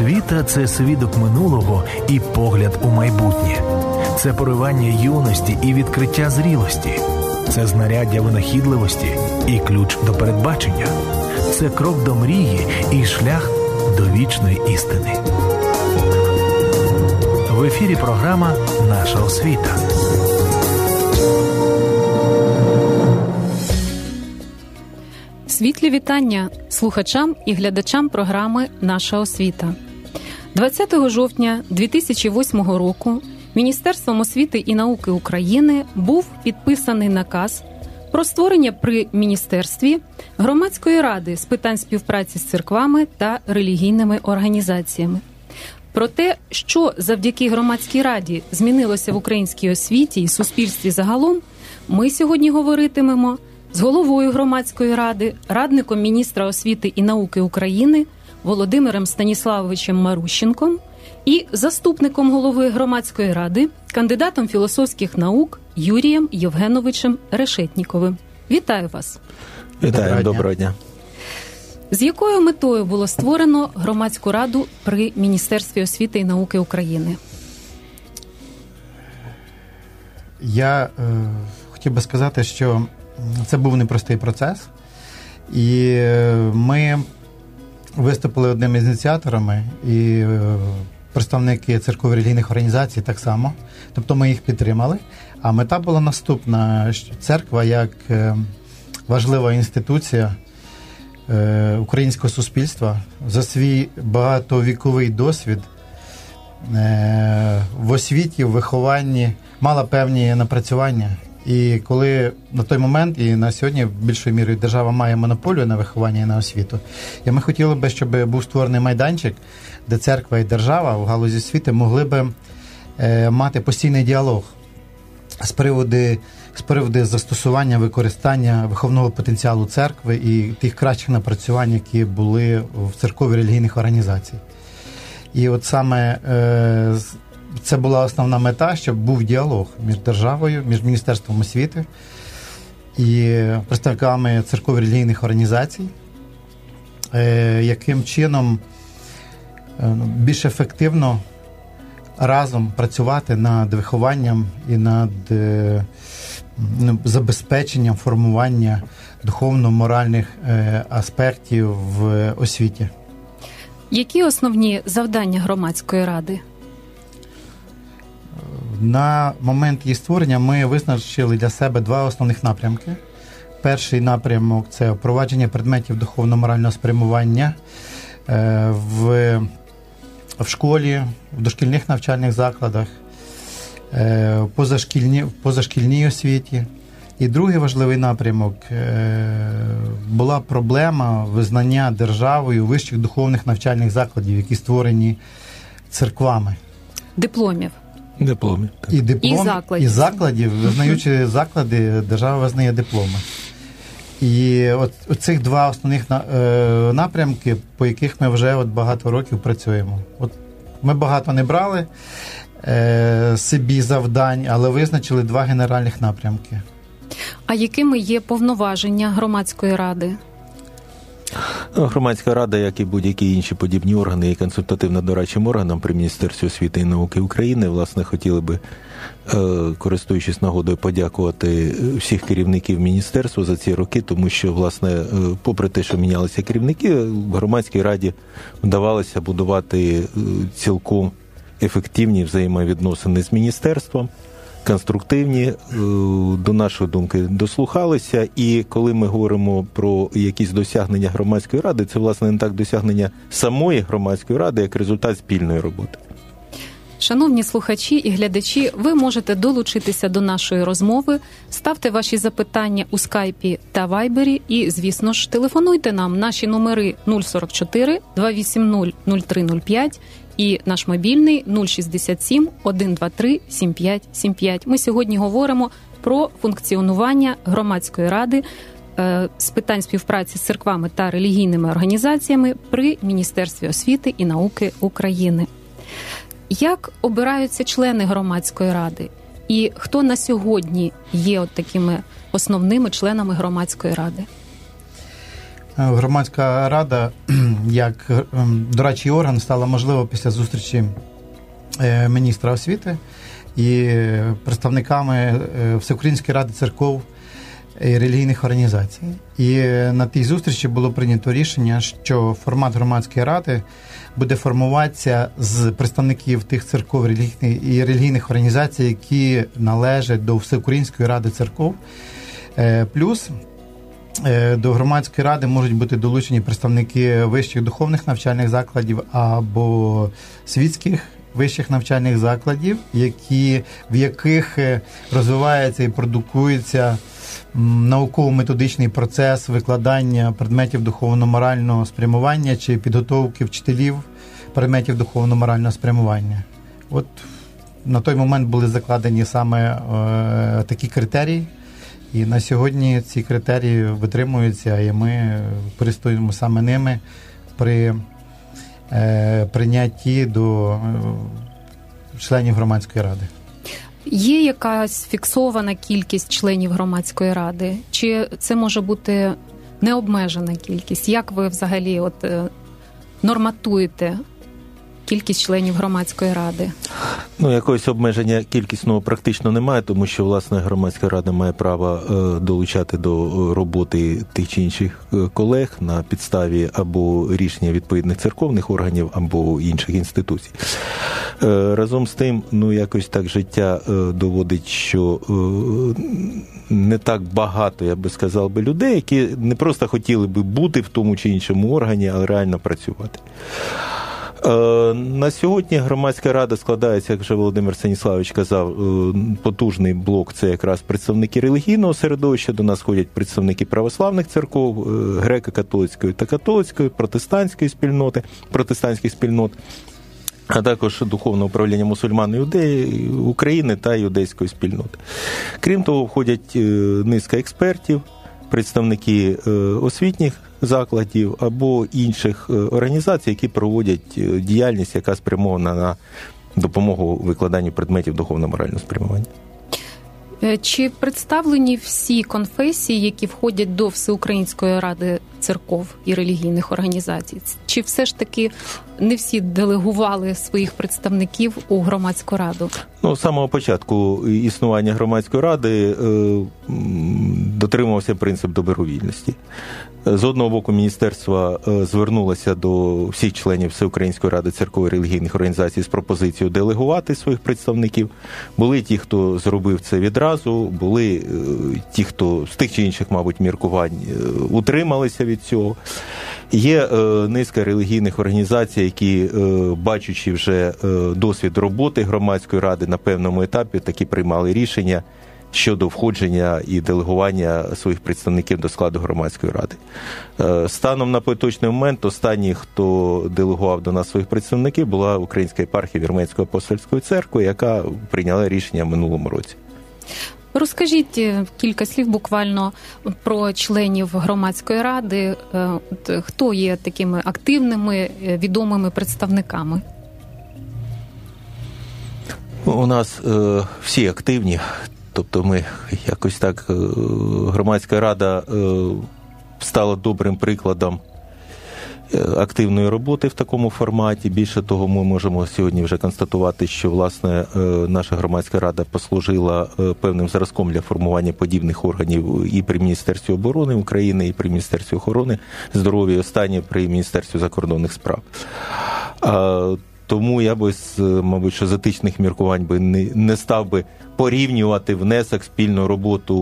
Освіта це свідок минулого і погляд у майбутнє, це поривання юності і відкриття зрілості, це знаряддя винахідливості і ключ до передбачення, це крок до мрії і шлях до вічної істини. В ефірі програма Наша освіта. Світлі вітання слухачам і глядачам програми Наша освіта 20 жовтня 2008 року Міністерством освіти і науки України був підписаний наказ про створення при міністерстві громадської ради з питань співпраці з церквами та релігійними організаціями. Про те, що завдяки громадській раді змінилося в українській освіті і суспільстві загалом, ми сьогодні говоритимемо з головою громадської ради, радником міністра освіти і науки України Володимиром Станіславовичем Марущенком і заступником голови громадської ради, кандидатом філософських наук Юрієм Євгеновичем Решетніковим. Вітаю вас! Вітаю, доброго дня. З якою метою було створено громадську раду при Міністерстві освіти і науки України? Я е, хотів би сказати, що це був непростий процес, і е, ми виступили одним із ініціаторами, і е, представники церкових релігійних організацій так само. Тобто ми їх підтримали. А мета була наступна: церква як е, важлива інституція українського суспільства за свій багатовіковий досвід в освіті, в вихованні мала певні напрацювання. І коли на той момент і на сьогодні більшою мірою держава має монополію на виховання і на освіту, і ми хотіли би, щоб був створений майданчик, де церква і держава в галузі освіти могли би е, мати постійний діалог з приводу з приводу застосування використання виховного потенціалу церкви і тих кращих напрацювань, які були в церкові релігійних організацій. І от саме е, це була основна мета, щоб був діалог між державою, між міністерством освіти і представниками церкових релігійних організацій, е, яким чином е, більш ефективно разом працювати над вихованням і над е, ну, забезпеченням формування духовно-моральних аспектів в освіті. Які основні завдання громадської ради? На момент її створення ми визначили для себе два основних напрямки. Перший напрямок це впровадження предметів духовно-морального спрямування е, в в школі, в дошкільних навчальних закладах, е, в позашкільній, позашкільній освіті. І другий важливий напрямок е, була проблема визнання державою вищих духовних навчальних закладів, які створені церквами. Дипломів. Дипломів. І диплом, і закладів. І закладів, визнаючи заклади, держава визнає дипломи. І от, от цих два основних е, напрямки, по яких ми вже от багато років працюємо. От Ми багато не брали е, собі завдань, але визначили два генеральних напрямки. А якими є повноваження громадської ради? Громадська рада, як і будь-які інші подібні органи, є консультативно-дорадчим органом при Міністерстві освіти і науки України. Власне, хотіли би, е, користуючись нагодою, подякувати всіх керівників міністерства за ці роки, тому що, власне, е, попри те, що мінялися керівники, в громадській раді вдавалося будувати е, цілком ефективні взаємовідносини з міністерством конструктивні, е, до нашої думки дослухалися. І коли ми говоримо про якісь досягнення громадської ради, це власне не так досягнення самої громадської ради, як результат спільної роботи. Шановні слухачі і глядачі, ви можете долучитися до нашої розмови, ставте ваші запитання у скайпі та вайбері. І, звісно ж, телефонуйте нам наші номери 044 280 0305 і наш мобільний 067 123 7575. Ми сьогодні говоримо про функціонування громадської ради е, з питань співпраці з церквами та релігійними організаціями при Міністерстві освіти і науки України. Як обираються члени громадської ради, і хто на сьогодні є от такими основними членами громадської ради? Громадська рада як ем, дорадчий орган стала можливо після зустрічі е, міністра освіти і представниками е, Всеукраїнської ради церков і релігійних організацій. І на тій зустрічі було прийнято рішення, що формат громадської ради буде формуватися з представників тих церков і релігійних організацій, які належать до Всеукраїнської ради церков. Плюс Е, до громадської ради можуть бути долучені представники вищих духовних навчальних закладів або світських вищих навчальних закладів, які, в яких е, розвивається і продукується науково-методичний процес викладання предметів духовно-морального спрямування чи підготовки вчителів предметів духовно-морального спрямування. От на той момент були закладені саме е, такі критерії. І на сьогодні ці критерії витримуються, і ми користуємося саме ними при е, прийнятті до е, членів громадської ради. Є якась фіксована кількість членів громадської ради, чи це може бути необмежена кількість? Як ви взагалі от е, норматуєте кількість членів громадської ради? Ну, якогось обмеження кількісного практично немає, тому що власне громадська рада має право е, долучати до е, роботи тих чи інших е, колег на підставі або рішення відповідних церковних органів, або інших інституцій. Разом з тим, ну якось так життя доводить, що не так багато, я би сказав би, людей, які не просто хотіли би бути в тому чи іншому органі, але реально працювати. Е, на сьогодні громадська рада складається, як вже Володимир Станіславович казав, е, потужний блок це якраз представники релігійного середовища. До нас ходять представники православних церков, е, греко-католицької та католицької, протестантської спільноти, протестантських спільнот. А також духовне управління мусульман іудеї України та юдейської спільноти. Крім того, входять низка експертів, представники освітніх закладів або інших е, організацій, які проводять е, діяльність, яка спрямована на допомогу викладанню предметів духовно-морального спрямування. Е, чи представлені всі конфесії, які входять до Всеукраїнської ради церков і релігійних організацій? Чи все ж таки не всі делегували своїх представників у громадську раду? Ну, з самого початку існування громадської ради дотримувався принцип добровільності. З одного боку, міністерство е, звернулося до всіх членів Всеукраїнської ради церкової релігійних організацій з пропозицією делегувати своїх представників. Були ті, хто зробив це відразу, були е, ті, хто з тих чи інших, мабуть, міркувань е, утрималися від цього. Є низка релігійних організацій, які, бачачи вже досвід роботи громадської ради на певному етапі, такі приймали рішення щодо входження і делегування своїх представників до складу громадської ради. Е, станом на поточний момент, останній, хто делегував до нас своїх представників, була Українська єпархія Вірменської апостольської церкви, яка прийняла рішення в минулому році. Розкажіть е, кілька слів буквально про членів громадської ради. Е, хто є такими активними відомими представниками? У нас е, всі активні. Тобто ми якось так, е, громадська рада е, стала добрим прикладом е, активної роботи в такому форматі. Більше того, ми можемо сьогодні вже констатувати, що власне наша громадська рада послужила певним зразком для формування подібних органів і при Міністерстві оборони України, і при Міністерстві охорони здоров'я, останнє при Міністерстві закордонних справ. Тому я би з, мабуть, що з етичних міркувань би не, не став би порівнювати внесок спільну роботу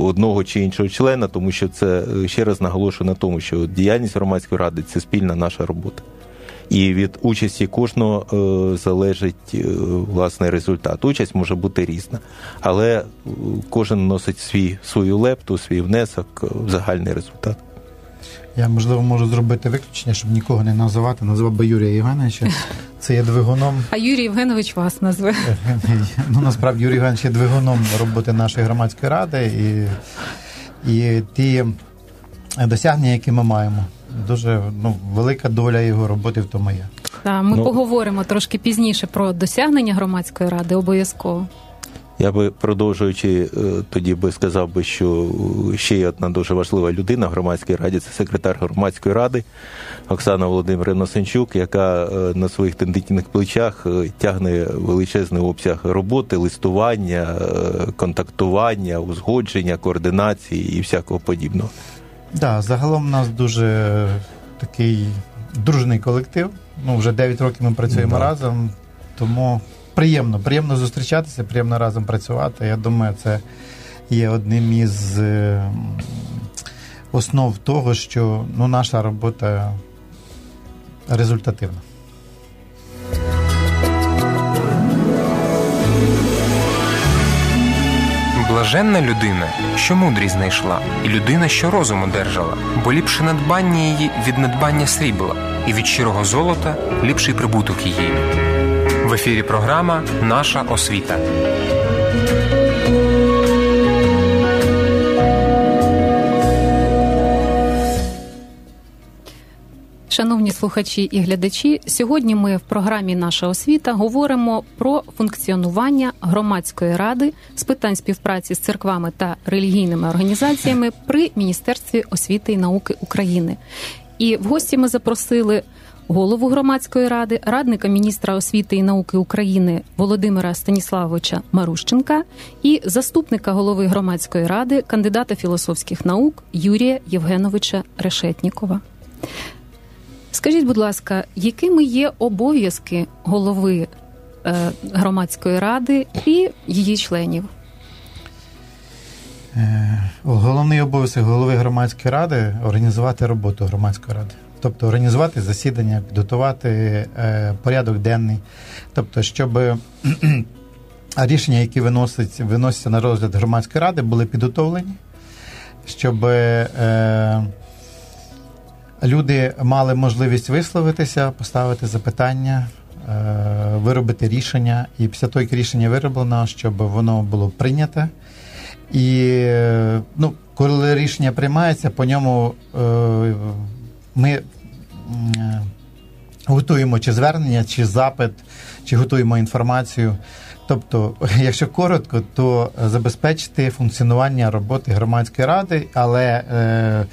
одного чи іншого члена, тому що це ще раз наголошую на тому, що діяльність громадської ради це спільна наша робота. І від участі кожного е, залежить е, власний результат. Участь може бути різна, але кожен носить свій свою лепту, свій внесок в загальний результат. Я, можливо, можу зробити виключення, щоб нікого не називати. Назвав би Юрія Євгеновича. Це є двигуном. А Юрій Євгенович вас назве. Ну, насправді, Юрій Євгенович є двигуном роботи нашої громадської ради і і ті досягнення, які ми маємо. Дуже ну, велика доля його роботи в тому є. Так, Ми ну, поговоримо трошки пізніше про досягнення громадської ради обов'язково. Я би продовжуючи, е, тоді би сказав би, що ще є одна дуже важлива людина в громадській раді це секретар громадської ради Оксана Володимирівна Сенчук, яка е, на своїх тендитних плечах е, тягне величезний обсяг роботи, листування, контактування, узгодження, координації і всякого подібного. Так, да, загалом у нас дуже такий дружний колектив. Ну, вже 9 років ми працюємо да. разом, тому приємно, приємно зустрічатися, приємно разом працювати. Я думаю, це є одним із е, основ того, що ну, наша робота результативна. Блаженна людина, що мудрість знайшла, і людина, що розум одержала, бо ліпше надбання її від надбання срібла, і від щирого золота ліпший прибуток її. В ефірі програма Наша освіта. Шановні слухачі і глядачі, сьогодні ми в програмі Наша освіта говоримо про функціонування громадської ради з питань співпраці з церквами та релігійними організаціями при Міністерстві освіти і науки України. І в гості ми запросили голову громадської ради, радника міністра освіти і науки України Володимира Станіславовича Марущенка і заступника голови громадської ради, кандидата філософських наук Юрія Євгеновича Решетнікова. Скажіть, будь ласка, якими є обов'язки голови е, громадської ради і її членів? Е, головний обов'язок голови громадської ради організувати роботу громадської ради тобто організувати засідання, підготувати е, порядок денний, тобто, щоб рішення, які виносять, виносяться на розгляд громадської ради, були підготовлені, щоб е, люди мали можливість висловитися, поставити запитання. Е, виробити рішення, і після того, як рішення вироблено, щоб воно було прийняте. І ну, коли рішення приймається, по ньому ми е, готуємо чи звернення, чи запит, чи готуємо інформацію. Тобто, якщо коротко, то забезпечити функціонування роботи громадської ради, але е,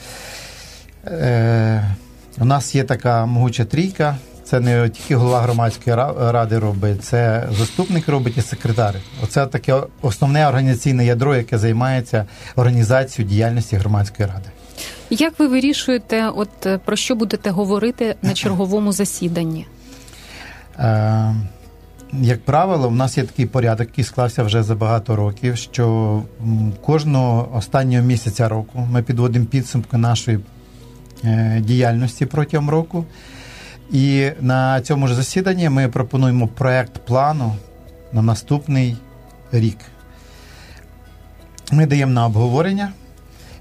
е, у нас є така могуча трійка. Це не тільки голова громадської ради робить, це заступник робить і секретар. Оце таке основне організаційне ядро, яке займається організацією діяльності громадської ради. Як ви вирішуєте, от е, про що будете говорити на черговому засіданні? Е, як правило, в нас є такий порядок, який склався вже за багато років. Що кожного останнього місяця року ми підводимо підсумки нашої е, діяльності протягом року. І на цьому ж засіданні ми пропонуємо проект плану на наступний рік. Ми даємо на обговорення.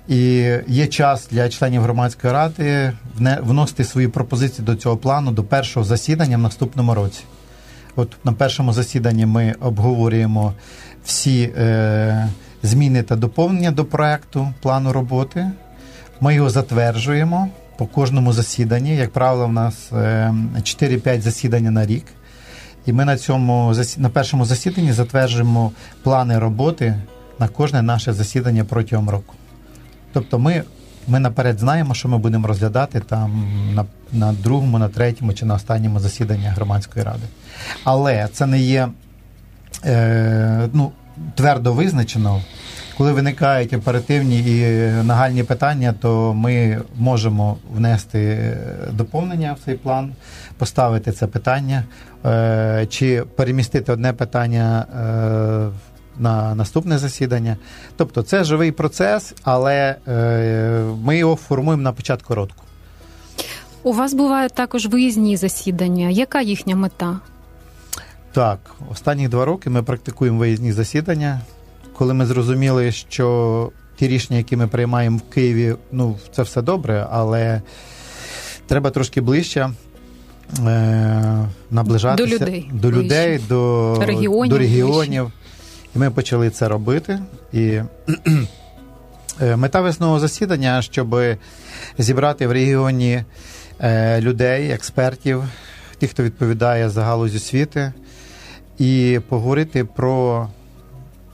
І є час для членів громадської ради вносити свої пропозиції до цього плану до першого засідання в наступному році. От на першому засіданні ми обговорюємо всі е, зміни та доповнення до проекту плану роботи. Ми його затверджуємо по кожному засіданні. Як правило, у нас е, 4-5 засідання на рік. І ми на цьому на першому засіданні затверджуємо плани роботи на кожне наше засідання протягом року. Тобто ми ми наперед знаємо, що ми будемо розглядати там на на другому, на третьому чи на останньому засіданні громадської ради. Але це не є е, ну, твердо визначено. Коли виникають оперативні і нагальні питання, то ми можемо внести доповнення в цей план, поставити це питання, е, чи перемістити одне питання е, на наступне засідання. Тобто це живий процес, але е, ми його формуємо на початку року. У вас бувають також виїзні засідання. Яка їхня мета? Так, останні два роки ми практикуємо виїзні засідання. Коли ми зрозуміли, що ті рішення, які ми приймаємо в Києві, ну це все добре, але треба трошки ближче. Е, наближатися до людей, до людей, до регіонів. До регіонів. І ми почали це робити. І е, мета весного засідання, щоб зібрати в регіоні е, людей, експертів, тих, хто відповідає за галузь освіти, і поговорити про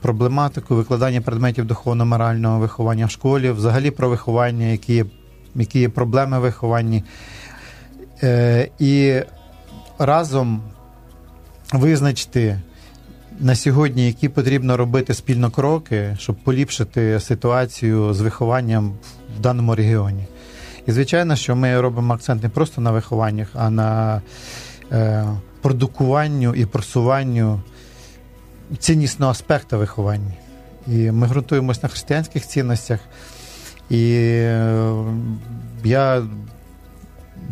проблематику викладання предметів духовно-морального виховання в школі, взагалі про виховання, які є, які є проблеми в вихованні. Е, І разом визначити на сьогодні, які потрібно робити спільно кроки, щоб поліпшити ситуацію з вихованням в даному регіоні. І звичайно, що ми робимо акцент не просто на вихованнях, а на е, продукуванню і просуванню ціннісного аспекту виховання. І ми ґрунтуємося на християнських цінностях. І е, я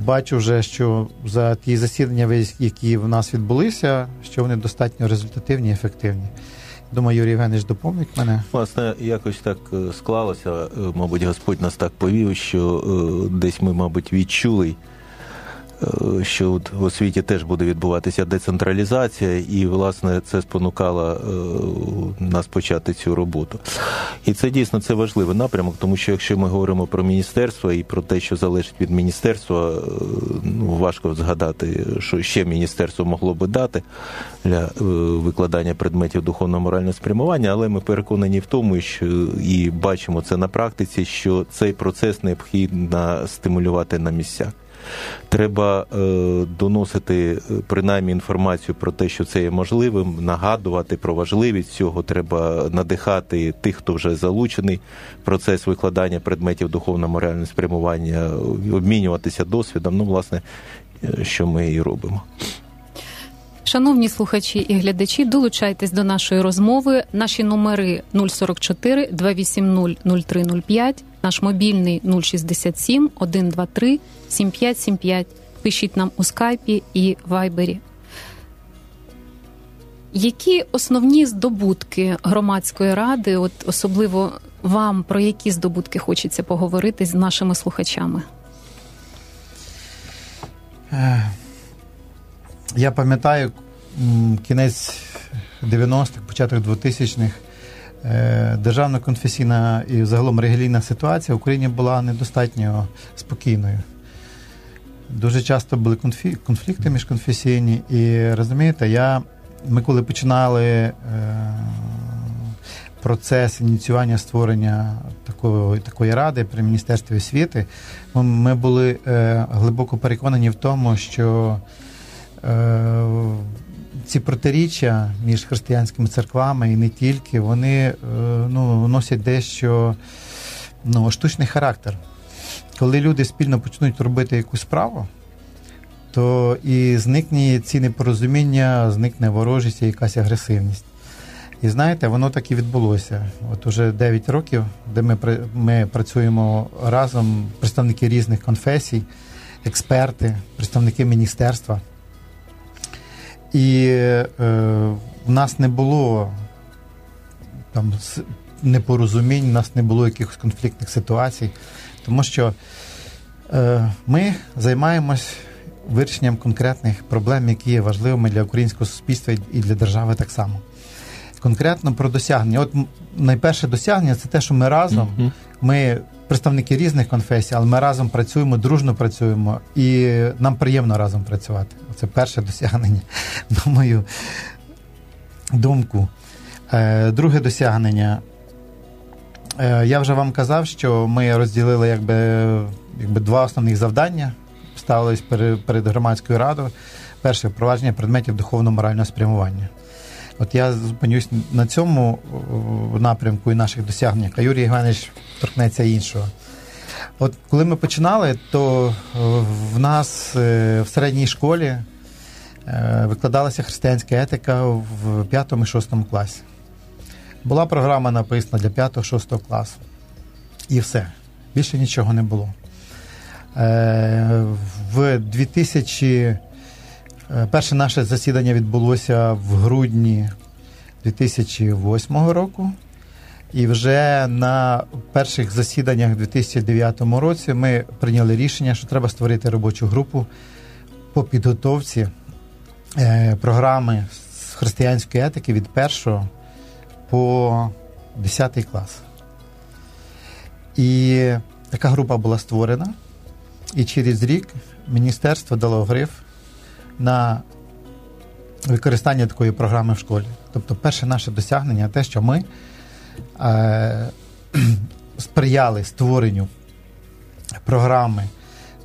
бачу вже, що за ті засідання, які в нас відбулися, що вони достатньо результативні і ефективні. Думаю, Юрій Євгенович доповнить мене. Власне, якось так е, склалося. Е, мабуть, Господь нас так повів, що десь ми, мабуть, відчули Е, що от в освіті теж буде відбуватися децентралізація, і власне це спонукало е, нас почати цю роботу. І це дійсно це важливий напрямок, тому що якщо ми говоримо про міністерство і про те, що залежить від міністерства, е, ну важко згадати, що ще міністерство могло би дати для викладання предметів духовно-морального спрямування, але ми переконані в тому, що і бачимо це на практиці, що цей процес необхідно стимулювати на місцях. Треба е, доносити е, принаймні інформацію про те, що це є можливим, нагадувати про важливість цього. Треба надихати тих, хто вже залучений в процес викладання предметів духовно-морального спрямування, обмінюватися досвідом. Ну, власне, е, що ми і робимо. Шановні слухачі і глядачі, долучайтесь до нашої розмови. Наші номери 044 280 0305, наш мобільний 067 123 7575. Пишіть нам у скайпі і вайбері. Які основні здобутки громадської ради, от особливо вам про які здобутки хочеться поговорити з нашими слухачами? Я пам'ятаю кінець 90-х, початок 2000-х. Е, державна конфесійна і загалом релігійна ситуація в Україні була недостатньо спокійною. Дуже часто були конфлікти міжконфесійні. І розумієте, я, ми коли починали е, процес ініціювання створення такої такої ради при Міністерстві освіти, ми були е, глибоко переконані в тому, що ці протиріччя між християнськими церквами і не тільки, вони е, ну, носять дещо ну, штучний характер. Коли люди спільно почнуть робити якусь справу, то і зникне ці непорозуміння, зникне ворожість і якась агресивність. І знаєте, воно так і відбулося. От уже 9 років, де ми ми працюємо разом, представники різних конфесій, експерти, представники міністерства. І е, в нас не було там непорозумінь, в нас не було якихось конфліктних ситуацій, тому що е, ми займаємось вирішенням конкретних проблем, які є важливими для українського суспільства і для держави так само. Конкретно про досягнення. От найперше досягнення це те, що ми разом, ми представники різних конфесій, але ми разом працюємо, дружно працюємо, і нам приємно разом працювати. Це перше досягнення, на мою думку. Е, друге досягнення. Е, я вже вам казав, що ми розділили якби, якби два основних завдання, ставились перед громадською радою. Перше впровадження предметів духовно-морального спрямування. От я зупинюсь на цьому напрямку і наших досягненнях, а Юрій Євгенович торкнеться іншого. От коли ми починали, то в нас е, в середній школі е, викладалася християнська етика в 5 і 6 класі. Була програма написана для 5-6 класу. І все. Більше нічого не було. Е, в 2000 Е, перше наше засідання відбулося в грудні 2008 року. І вже на перших засіданнях у 2009 році ми прийняли рішення, що треба створити робочу групу по підготовці е, програми з християнської етики від 1 по 10 клас. І така група була створена. І через рік міністерство дало гриф на використання такої програми в школі. Тобто, перше наше досягнення те, що ми е, сприяли створенню програми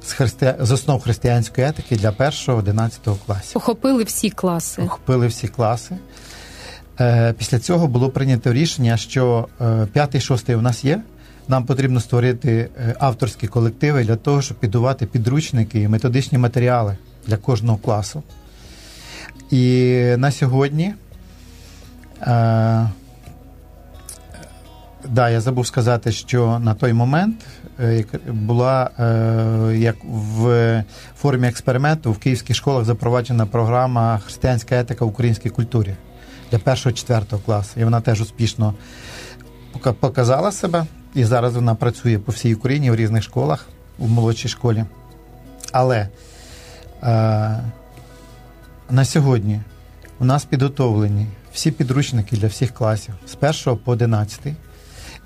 з, христи... з основ християнської етики для першого 11 класів. Охопили всі класи. Охопили всі класи. Е, Після цього було прийнято рішення, що е, п'ятий, шостий у нас є. Нам потрібно створити е, авторські колективи для того, щоб підувати підручники і методичні матеріали для кожного класу. І на сьогодні. Е, Да, я забув сказати, що на той момент е, була е, як в формі експерименту в київських школах запроваджена програма Християнська етика в українській культурі для першого-четвертого класу. І вона теж успішно показала себе. І зараз вона працює по всій Україні в різних школах у молодшій школі. Але на сьогодні у нас підготовлені всі підручники для всіх класів з 1 по 11.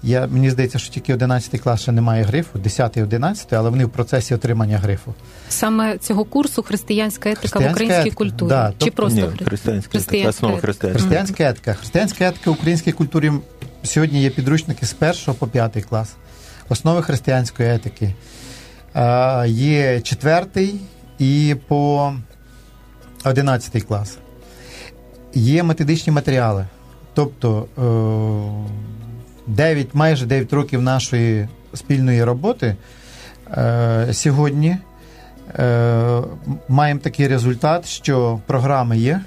Я, Мені здається, що тільки 11 клас ще немає грифу, 10 і 11, але вони в процесі отримання грифу. Саме цього курсу християнська етика християнська в українській етика, культурі. Да, Чи тобто, просто ні, християнська, християнська основа християнська. Християнська етика. Християнська етика в українській культурі сьогодні є підручники з 1 по 5 клас. Основи християнської етики. Є четвертий і по 11 клас. Є методичні матеріали. Тобто 9, майже 9 років нашої спільної роботи е, сьогодні е, маємо такий результат, що програми є,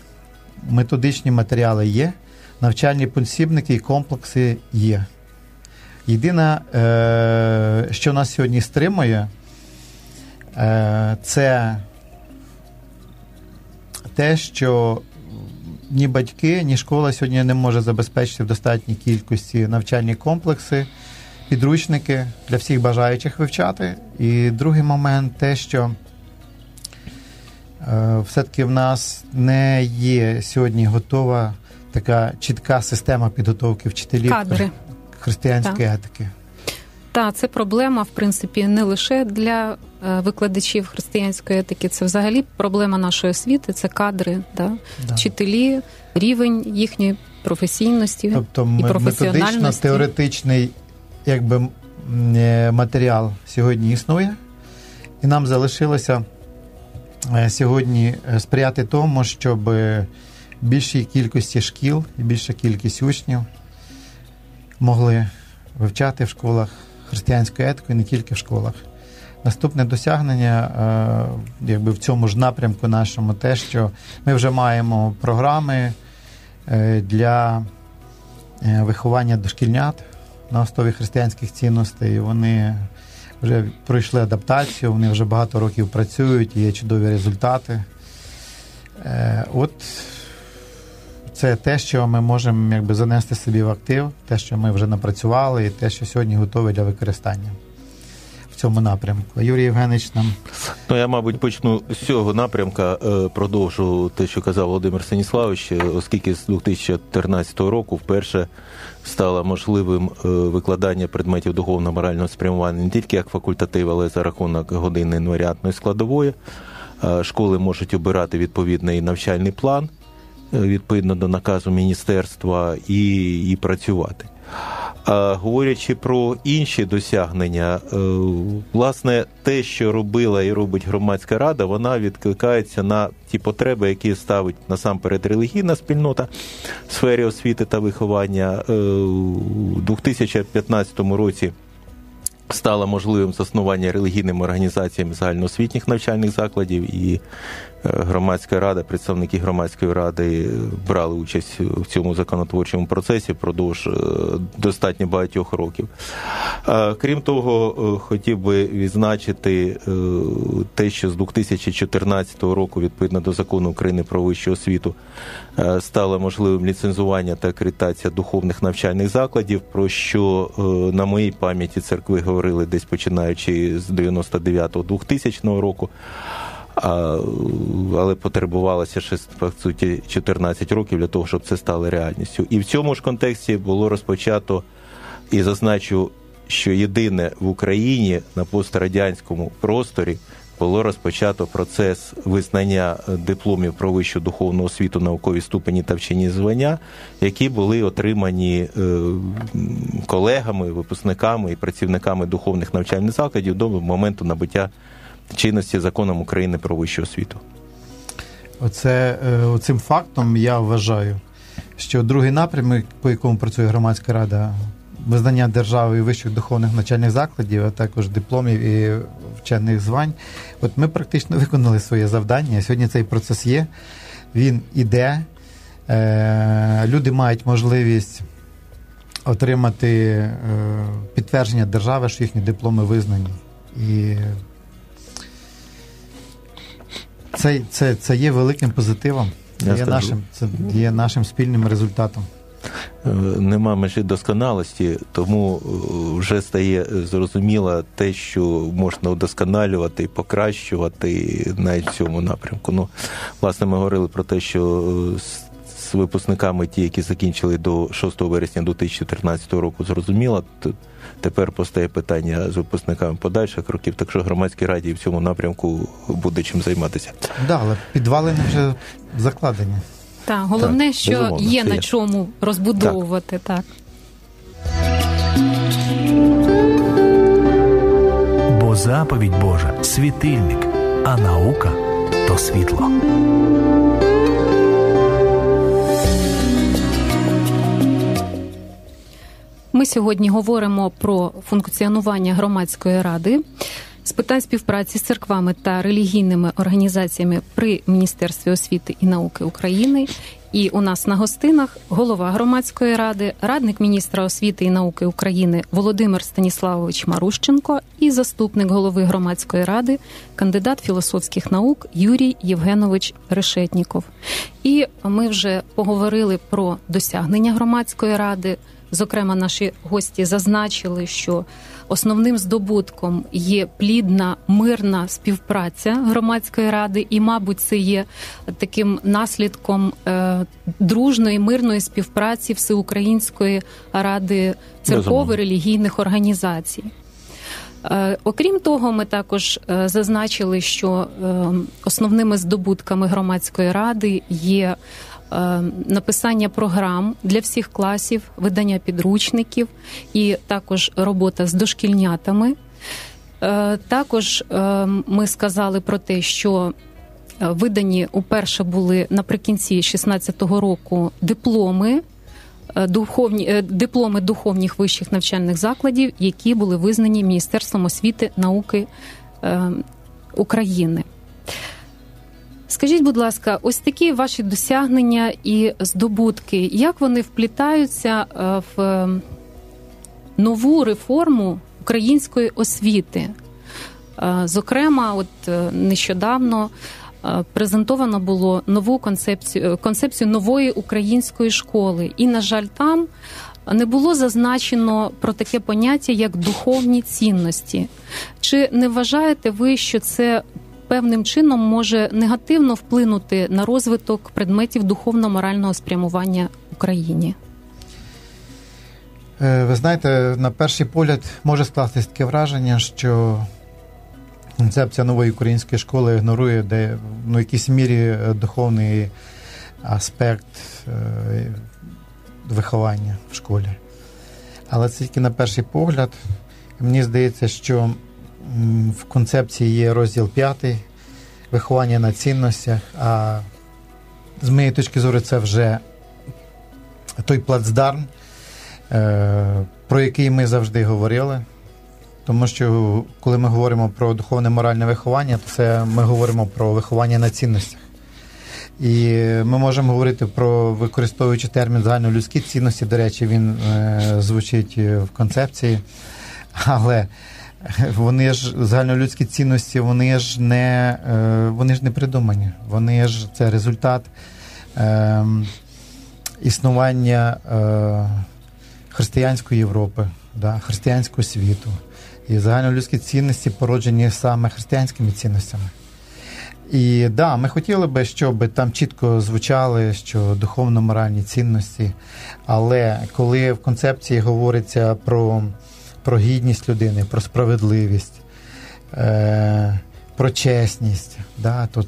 методичні матеріали є, навчальні посібники і комплекси є. Єдине, е, що нас сьогодні стримує, е, це те, що ні батьки, ні школа сьогодні не може забезпечити в достатній кількості навчальні комплекси, підручники для всіх бажаючих вивчати. І другий момент те, що е, все-таки в нас не є сьогодні готова така чітка система підготовки вчителів Кадри. християнської так. етики. Так, це проблема, в принципі, не лише для е, викладачів християнської етики, це взагалі проблема нашої освіти, це кадри, да? Да. вчителі, рівень їхньої професійності тобто, і методично теоретичний якби, е, матеріал сьогодні існує, і нам залишилося е, сьогодні сприяти тому, щоб більшій кількості шкіл і більша кількість учнів могли вивчати в школах християнську етику і не тільки в школах. Наступне досягнення, е, якби в цьому ж напрямку нашому, те, що ми вже маємо програми е, для е, виховання дошкільнят на основі християнських цінностей. Вони вже пройшли адаптацію, вони вже багато років працюють, є чудові результати. От це те, що ми можемо якби занести собі в актив, те, що ми вже напрацювали, і те, що сьогодні готове для використання в цьому напрямку. Юрій Євгенович нам. Ну, я, мабуть, почну з цього напрямка, е, продовжу те, що казав Володимир Станіславович, оскільки з 2014 року вперше стало можливим е, викладання предметів духовно-морального спрямування не тільки як факультатив, але й за рахунок години інваріантної складової. Е, школи можуть обирати відповідний навчальний план відповідно до наказу міністерства і, і працювати. А говорячи про інші досягнення, е, власне, те, що робила і робить громадська рада, вона відкликається на ті потреби, які ставить насамперед релігійна спільнота в сфері освіти та виховання е, у 2015 році. Стало можливим заснування релігійними організаціями загальноосвітніх навчальних закладів і громадська рада, представники громадської ради брали участь в цьому законотворчому процесі впродовж е, достатньо багатьох років. Крім того, е, хотів би відзначити е, те, що з 2014 року, відповідно до закону України про вищу освіту, стало можливим ліцензування та акредитація духовних навчальних закладів, про що на моїй пам'яті церкви говорили десь починаючи з 99-2000 року але потребувалося ще по суті 14 років для того, щоб це стало реальністю. І в цьому ж контексті було розпочато і зазначу, що єдине в Україні на пострадянському просторі було розпочато процес визнання дипломів про вищу духовну освіту, наукові ступені та вчені звання, які були отримані е, колегами, випускниками і працівниками духовних навчальних закладів до моменту набуття чинності законом України про вищу освіту. Оце е, цим фактом я вважаю, що другий напрямок, по якому працює громадська рада, визнання держави і вищих духовних навчальних закладів, а також дипломів і вчених звань. От ми практично виконали своє завдання. Сьогодні цей процес є, він іде. Е, люди мають можливість отримати е, підтвердження держави, що їхні дипломи визнані. І це це, це є великим позитивом. Це є, нашим, це є нашим спільним результатом. Е, нема межі досконалості, тому е, вже стає зрозуміло те, що можна удосконалювати і покращувати навіть в цьому напрямку. Ну, власне, ми говорили про те, що е, з випускниками, ті, які закінчили до 6 вересня 2013 року, зрозуміло. Тепер постає питання з випускниками подальших років, так що громадській раді в цьому напрямку буде чим займатися. Да, але підвалини вже закладені. Так, головне, так, що є на чому розбудовувати так. так. Бо заповідь Божа світильник, а наука то світло. Ми сьогодні говоримо про функціонування громадської ради з питань співпраці з церквами та релігійними організаціями при міністерстві освіти і науки України. І у нас на гостинах голова громадської ради, радник міністра освіти і науки України Володимир Станіславович Марущенко і заступник голови громадської ради, кандидат філософських наук Юрій Євгенович Решетніков. І ми вже поговорили про досягнення громадської ради. Зокрема, наші гості зазначили, що основним здобутком є плідна мирна співпраця громадської ради, і, мабуть, це є таким наслідком е, дружної мирної співпраці всеукраїнської ради церков і релігійних організацій. Е, окрім того, ми також е, зазначили, що основними здобутками громадської ради є написання програм для всіх класів, видання підручників і також робота з дошкільнятами. Е, також е, ми сказали про те, що видані уперше були наприкінці 2016 року дипломи. Духовні дипломи духовних вищих навчальних закладів, які були визнані Міністерством освіти науки України. Скажіть, будь ласка, ось такі ваші досягнення і здобутки, як вони вплітаються е, в е, нову реформу української освіти? Е, зокрема, от нещодавно презентовано було нову концепцію концепцію нової української школи, і, на жаль, там не було зазначено про таке поняття як духовні цінності. Чи не вважаєте ви, що це певним чином може негативно вплинути на розвиток предметів духовно-морального спрямування в Україні? Е, ви знаєте, на перший погляд може скластись таке враження, що концепція нової української школи ігнорує де ну, в якійсь мірі е, духовний аспект е, виховання в школі. Але це тільки на перший погляд. Мені здається, що в концепції є розділ 5 виховання на цінностях. А з моєї точки зору, це вже той плацдарм, е, про який ми завжди говорили. Тому що коли ми говоримо про духовне моральне виховання, то це ми говоримо про виховання на цінностях. І ми можемо говорити про використовуючи термін загальнолюдські цінності, до речі, він е, звучить в концепції. Але вони ж загальнолюдські цінності, вони ж не е, вони ж не придумані. Вони ж це результат е, існування е, християнської Європи, да, християнського світу. І загальнолюдські цінності породжені саме християнськими цінностями. І да, ми хотіли би, щоб там чітко звучали, що духовно-моральні цінності, але коли в концепції говориться про про гідність людини, про справедливість, е, про чесність. Да, то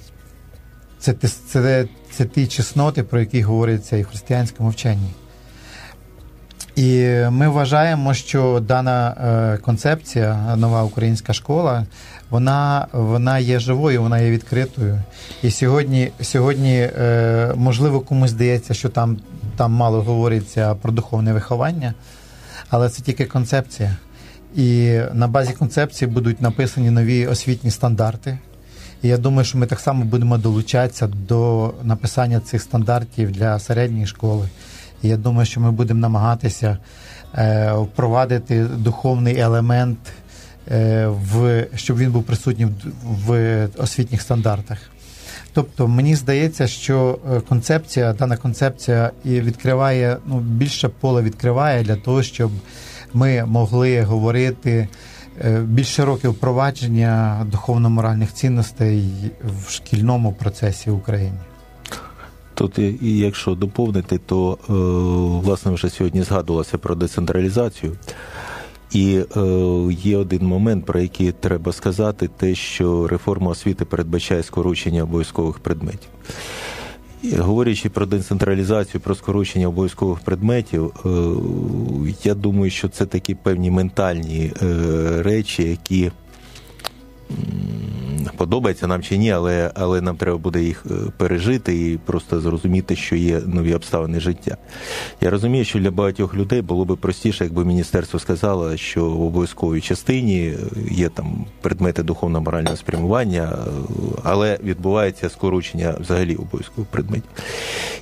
це, це, це, це ті чесноти, про які говориться і в християнському вченні. І ми вважаємо, що дана е, концепція, нова українська школа, вона вона є живою, вона є відкритою. І сьогодні, сьогодні е, можливо, комусь здається, що там, там мало говориться про духовне виховання, але це тільки концепція. І на базі концепції будуть написані нові освітні стандарти. І я думаю, що ми так само будемо долучатися до написання цих стандартів для середньої школи. І я думаю, що ми будемо намагатися е, впровадити духовний елемент, е, в щоб він був присутній в освітніх стандартах. Тобто мені здається, що е, концепція, дана концепція і відкриває ну більше поле відкриває для того, щоб ми могли говорити більш широке впровадження духовно-моральних цінностей в шкільному процесі в Україні. Тут, і якщо доповнити, то е, власне вже сьогодні згадувалося про децентралізацію. І е, є один момент, про який треба сказати, те, що реформа освіти передбачає скорочення обов'язкових предметів. Говорячи про децентралізацію, про скорочення обов'язкових предметів, е, я думаю, що це такі певні ментальні е, речі, які подобається нам чи ні, але але нам треба буде їх е, пережити і просто зрозуміти, що є нові обставини життя. Я розумію, що для багатьох людей було б простіше, якби міністерство сказало, що в обов'язковій частині е, є там предмети духовно-морального спрямування, е, але відбувається скорочення взагалі обов'язкових предметів.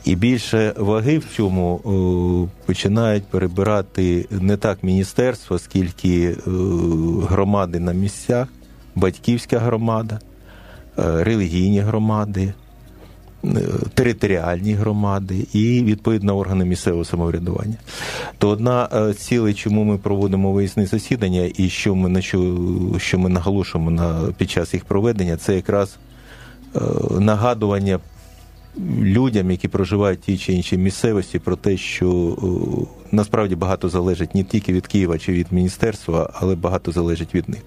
І більше ваги в цьому починають перебирати не так міністерство, скільки громади на місцях батьківська громада, е, релігійні громади, е, територіальні громади і відповідно органи місцевого самоврядування. То одна з е, чому ми проводимо виїзні засідання, і що ми на що, що ми наголошуємо на під час їх проведення, це якраз нагадування. Людям, які проживають в тій чи іншій місцевості, про те, що насправді багато залежить не тільки від Києва чи від міністерства, але багато залежить від них.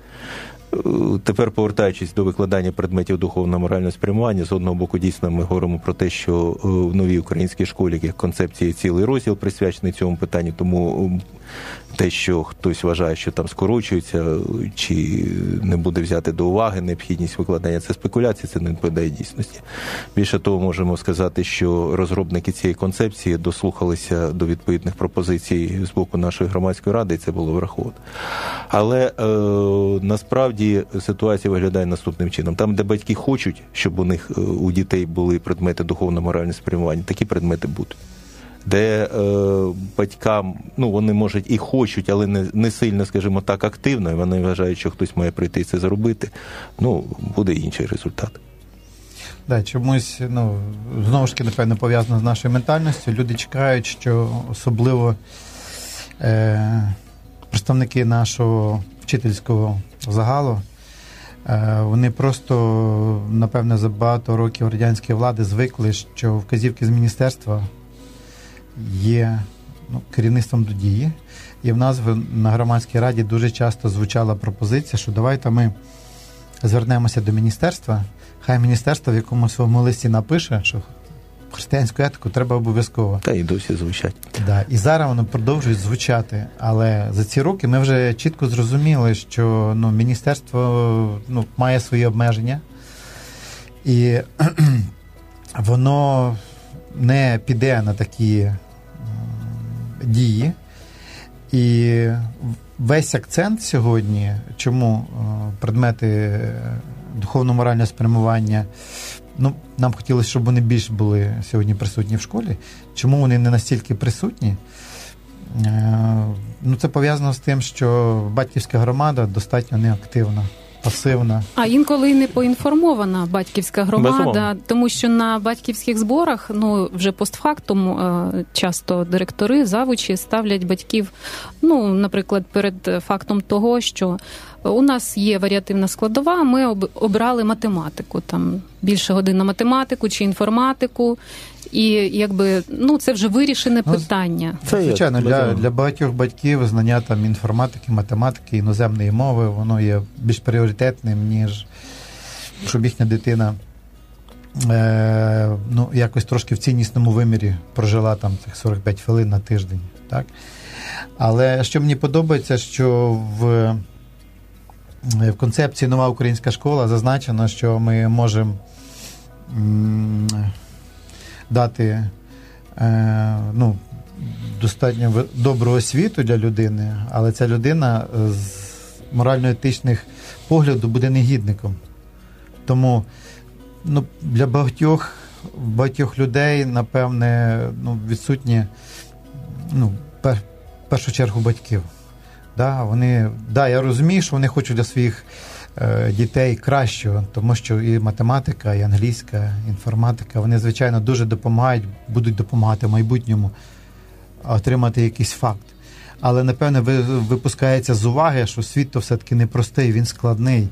Тепер, повертаючись до викладання предметів духовно-морального спрямування, з одного боку, дійсно, ми говоримо про те, що е, в новій українській школі концепції цілий розділ присвячений цьому питанню, тому те, що хтось вважає, що там скорочується, чи не буде взяти до уваги необхідність викладання, це спекуляції, це не відповідає дійсності. Більше того, можемо сказати, що розробники цієї концепції дослухалися до відповідних пропозицій з боку нашої громадської ради, і це було враховано. Але е, насправді ситуація виглядає наступним чином: там, де батьки хочуть, щоб у них е, у дітей були предмети духовно-морального спрямування, такі предмети будуть де е, батькам ну вони можуть і хочуть, але не не сильно, скажімо так, активно. і Вони вважають, що хтось має прийти це зробити. Ну буде інший результат. Да, чомусь ну знову ж таки напевно пов'язано з нашою ментальністю. Люди чекають, що особливо е, представники нашого вчительського загалу. Е, вони просто, напевне, за багато років радянської влади звикли, що вказівки з міністерства є ну, керівництвом до дії. І в нас на громадській раді дуже часто звучала пропозиція, що давайте ми звернемося до міністерства. Хай міністерство в якомусь своєму листі напише, що християнську етику треба обов'язково. Та і досі звучать. Да. І зараз воно продовжує звучати. Але за ці роки ми вже чітко зрозуміли, що ну, міністерство ну, має свої обмеження, і воно не піде на такі дії. І весь акцент сьогодні, чому е, предмети духовно-морального спрямування, ну, нам хотілося, щоб вони більш були сьогодні присутні в школі. Чому вони не настільки присутні? Е, ну, Це пов'язано з тим, що батьківська громада достатньо неактивна пасивна. А інколи й не поінформована батьківська громада, Безумовно. тому що на батьківських зборах, ну вже постфактум, е, часто директори завучі ставлять батьків, ну, наприклад, перед фактом того, що у нас є варіативна складова. Ми обрали математику, там більше годин на математику чи інформатику. І якби ну це вже вирішене ну, питання. Це звичайно для для багатьох батьків знання там інформатики, математики, іноземної мови, воно є більш пріоритетним ніж щоб їхня дитина е, ну, якось трошки в ціннісному вимірі прожила там цих 45 хвилин на тиждень. Так? Але що мені подобається, що в в концепції нова українська школа зазначено, що ми можемо дати е, ну, достатньо добру освіту для людини, але ця людина з морально-етичних поглядів буде негідником. Тому ну, для багатьох багатьох людей, напевне, ну, відсутні ну, в першу чергу батьків. Да, вони, да, Я розумію, що вони хочуть для своїх е, дітей кращого, тому що і математика, і англійська, і інформатика, вони, звичайно, дуже допомагають, будуть допомагати в майбутньому отримати якийсь факт. Але, напевне, випускається з уваги, що світ то все-таки непростий, він складний.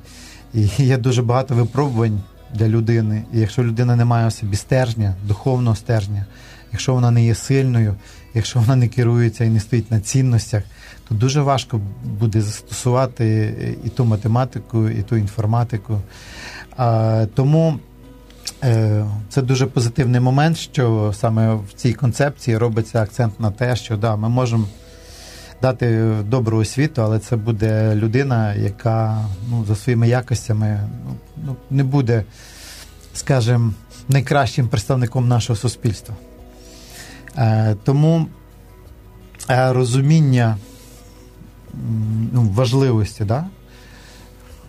І є дуже багато випробувань для людини. І якщо людина не має у собі стержня, духовного стержня, якщо вона не є сильною, якщо вона не керується і не стоїть на цінностях, то дуже важко буде застосувати і ту математику, і ту інформатику. Тому е, це дуже позитивний момент, що саме в цій концепції робиться акцент на те, що да, ми можемо дати добру освіту, але це буде людина, яка ну, за своїми якостями ну, ну не буде, скажімо, найкращим представником нашого суспільства. Е, Тому е, розуміння ну, важливості да,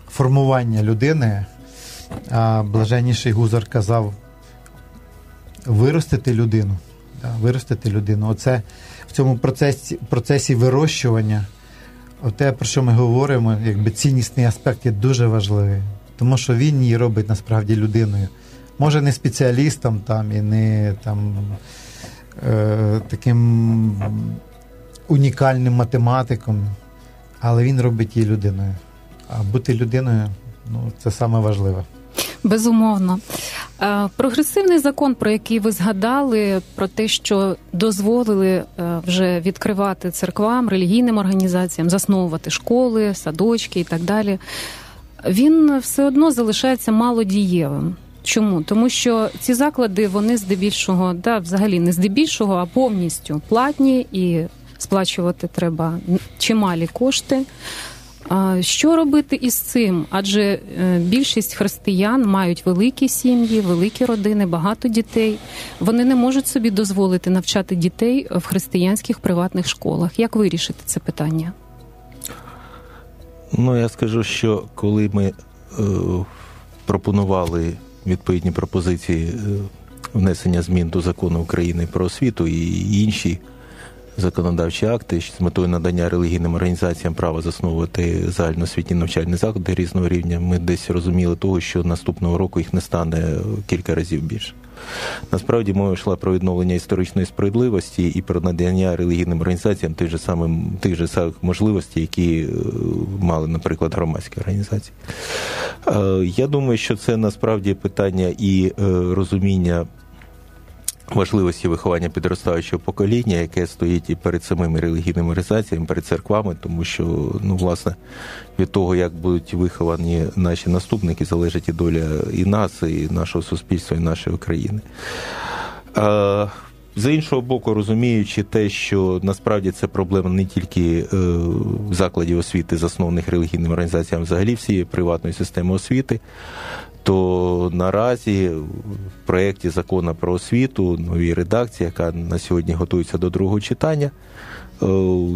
формування людини, а блаженніший Гузар казав виростити людину. Да, Виростити людину. Оце в цьому процесі процесі вирощування, те, про що ми говоримо, якби ціннісний аспект є дуже важливий, тому що він її робить насправді людиною. Може, не спеціалістом там і не там е, таким унікальним математиком, але він робить її людиною. А бути людиною ну, це саме важливе. Безумовно. Е, прогресивний закон, про який ви згадали, про те, що дозволили е, вже відкривати церквам, релігійним організаціям, засновувати школи, садочки і так далі, він все одно залишається малодієвим. Чому? Тому що ці заклади, вони здебільшого, да, взагалі не здебільшого, а повністю платні і сплачувати треба чималі кошти. Що робити із цим? Адже е, більшість християн мають великі сім'ї, великі родини, багато дітей. Вони не можуть собі дозволити навчати дітей в християнських приватних школах. Як вирішити це питання? Ну я скажу, що коли ми е, пропонували відповідні пропозиції е, внесення змін до закону України про освіту і інші законодавчі акти з метою надання релігійним організаціям права засновувати загальноосвітні навчальні заклади різного рівня. Ми десь розуміли того, що наступного року їх не стане кілька разів більше. Насправді мова йшла про відновлення історичної справедливості і про надання релігійним організаціям тих же самих тих же самих можливостей, які е, мали, наприклад, громадські організації. Е, я думаю, що це насправді питання і е, розуміння важливості виховання підростаючого покоління, яке стоїть і перед самими релігійними організаціями, перед церквами, тому що ну власне від того, як будуть виховані наші наступники, залежить і доля і нас, і нашого суспільства, і нашої України. З іншого боку, розуміючи те, що насправді це проблема не тільки е, закладів освіти, заснованих релігійними організаціями, взагалі всієї приватної системи освіти, то наразі в проєкті закону про освіту, новій редакції, яка на сьогодні готується до другого читання,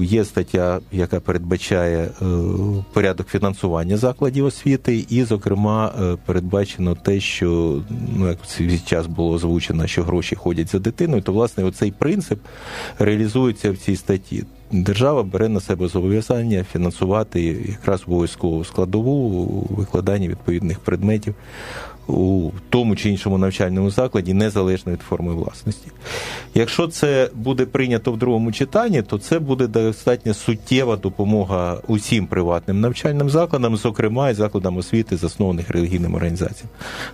є стаття, яка передбачає е, порядок фінансування закладів освіти, і, зокрема, е, передбачено те, що ну як в цей час було озвучено, що гроші ходять за дитиною, то власне оцей принцип реалізується в цій статті. Держава бере на себе зобов'язання фінансувати якраз обов'язкову складову у викладанні відповідних предметів у тому чи іншому навчальному закладі, незалежно від форми власності. Якщо це буде прийнято в другому читанні, то це буде достатньо суттєва допомога усім приватним навчальним закладам, зокрема і закладам освіти, заснованих релігійним організаціям.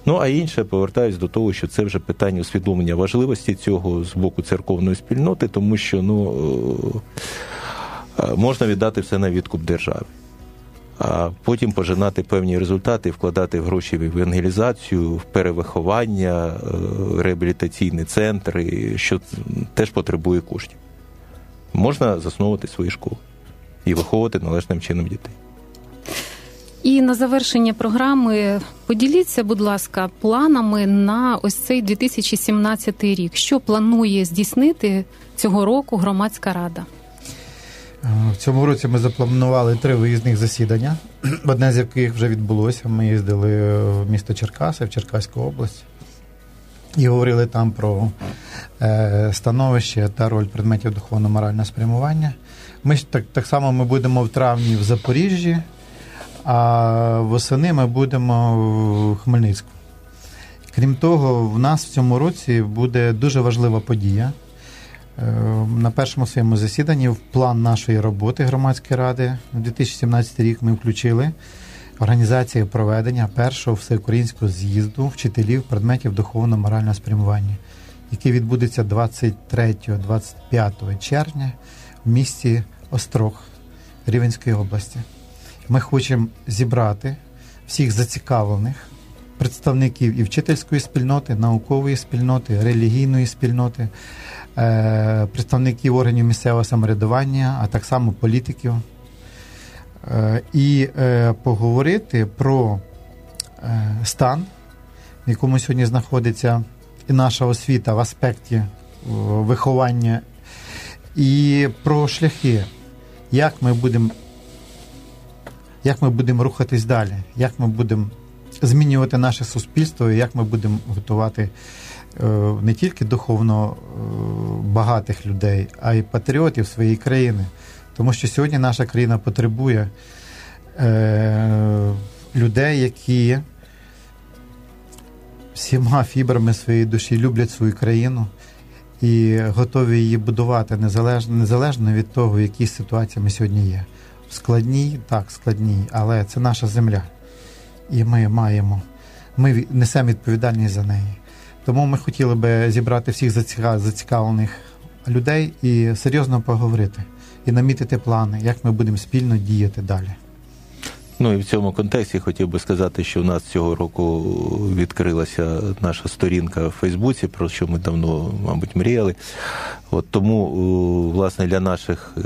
Ну а інше повертаюсь до того, що це вже питання усвідомлення важливості цього з боку церковної спільноти, тому що ну е, е, можна віддати все на відкуп держави. А потім пожинати певні результати, вкладати гроші в евангелізацію, в перевиховання, е, реабілітаційні центри, що теж потребує коштів. Можна засновувати свої школи і виховувати належним чином дітей. І на завершення програми поділіться, будь ласка, планами на ось цей 2017 рік. Що планує здійснити цього року громадська рада? Е, в цьому році ми запланували три виїзних засідання, одне з яких вже відбулося. Ми їздили в місто Черкаси, в Черкаську область, і говорили там про е, становище та роль предметів духовно-морального спрямування. Ми так, так само ми будемо в травні в Запоріжжі, а восени ми будемо в Хмельницьку. Крім того, в нас в цьому році буде дуже важлива подія. Е, на першому своєму засіданні в план нашої роботи громадської ради у 2017 рік ми включили організацію проведення першого всеукраїнського з'їзду вчителів предметів духовно-морального спрямування, який відбудеться 23-25 червня в місті Острог Рівенської області. Ми хочемо зібрати всіх зацікавлених представників і вчительської спільноти, наукової спільноти, релігійної спільноти, е, представників органів місцевого самоврядування, а так само політиків. Е, і е, поговорити про стан, в якому сьогодні знаходиться і наша освіта в аспекті виховання, і про шляхи, як ми будемо як ми будемо рухатись далі, як ми будемо змінювати наше суспільство, і як ми будемо готувати е, не тільки духовно е, багатих людей, а й патріотів своєї країни. Тому що сьогодні наша країна потребує е, людей, які всіма фібрами своєї душі люблять свою країну і готові її будувати незалежно незалежно від того, в якій ситуації ми сьогодні є. Складній, так, складній, але це наша земля і ми маємо, ми несемо відповідальність за неї. Тому ми хотіли би зібрати всіх зацікавлених людей і серйозно поговорити, і намітити плани, як ми будемо спільно діяти далі. Ну і в цьому контексті хотів би сказати, що у нас цього року відкрилася наша сторінка в Фейсбуці, про що ми давно, мабуть, мріяли. От Тому, власне, для наших е,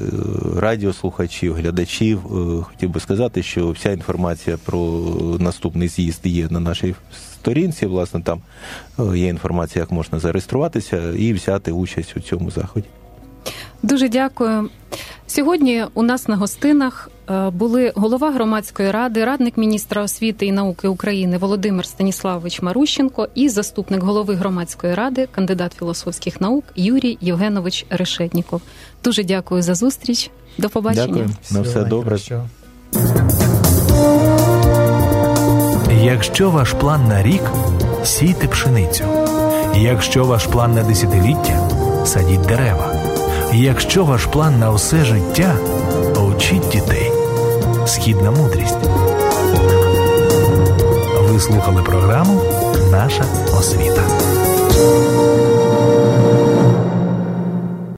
радіослухачів, глядачів е, хотів би сказати, що вся інформація про наступний з'їзд є на нашій сторінці. Власне, там е, є інформація, як можна зареєструватися і взяти участь у цьому заході. Дуже дякую. Сьогодні у нас на гостинах е, були голова громадської ради, радник міністра освіти і науки України Володимир Станіславович Марущенко і заступник голови громадської ради, кандидат філософських наук Юрій Євгенович Решетніков. Дуже дякую за зустріч. До побачення. Дякую. На все добре. Якщо ваш план на рік сійте пшеницю. Якщо ваш план на десятиліття садіть дерева. Якщо ваш план на все життя, учіть дітей. Східна мудрість. Ви слухали програму Наша освіта.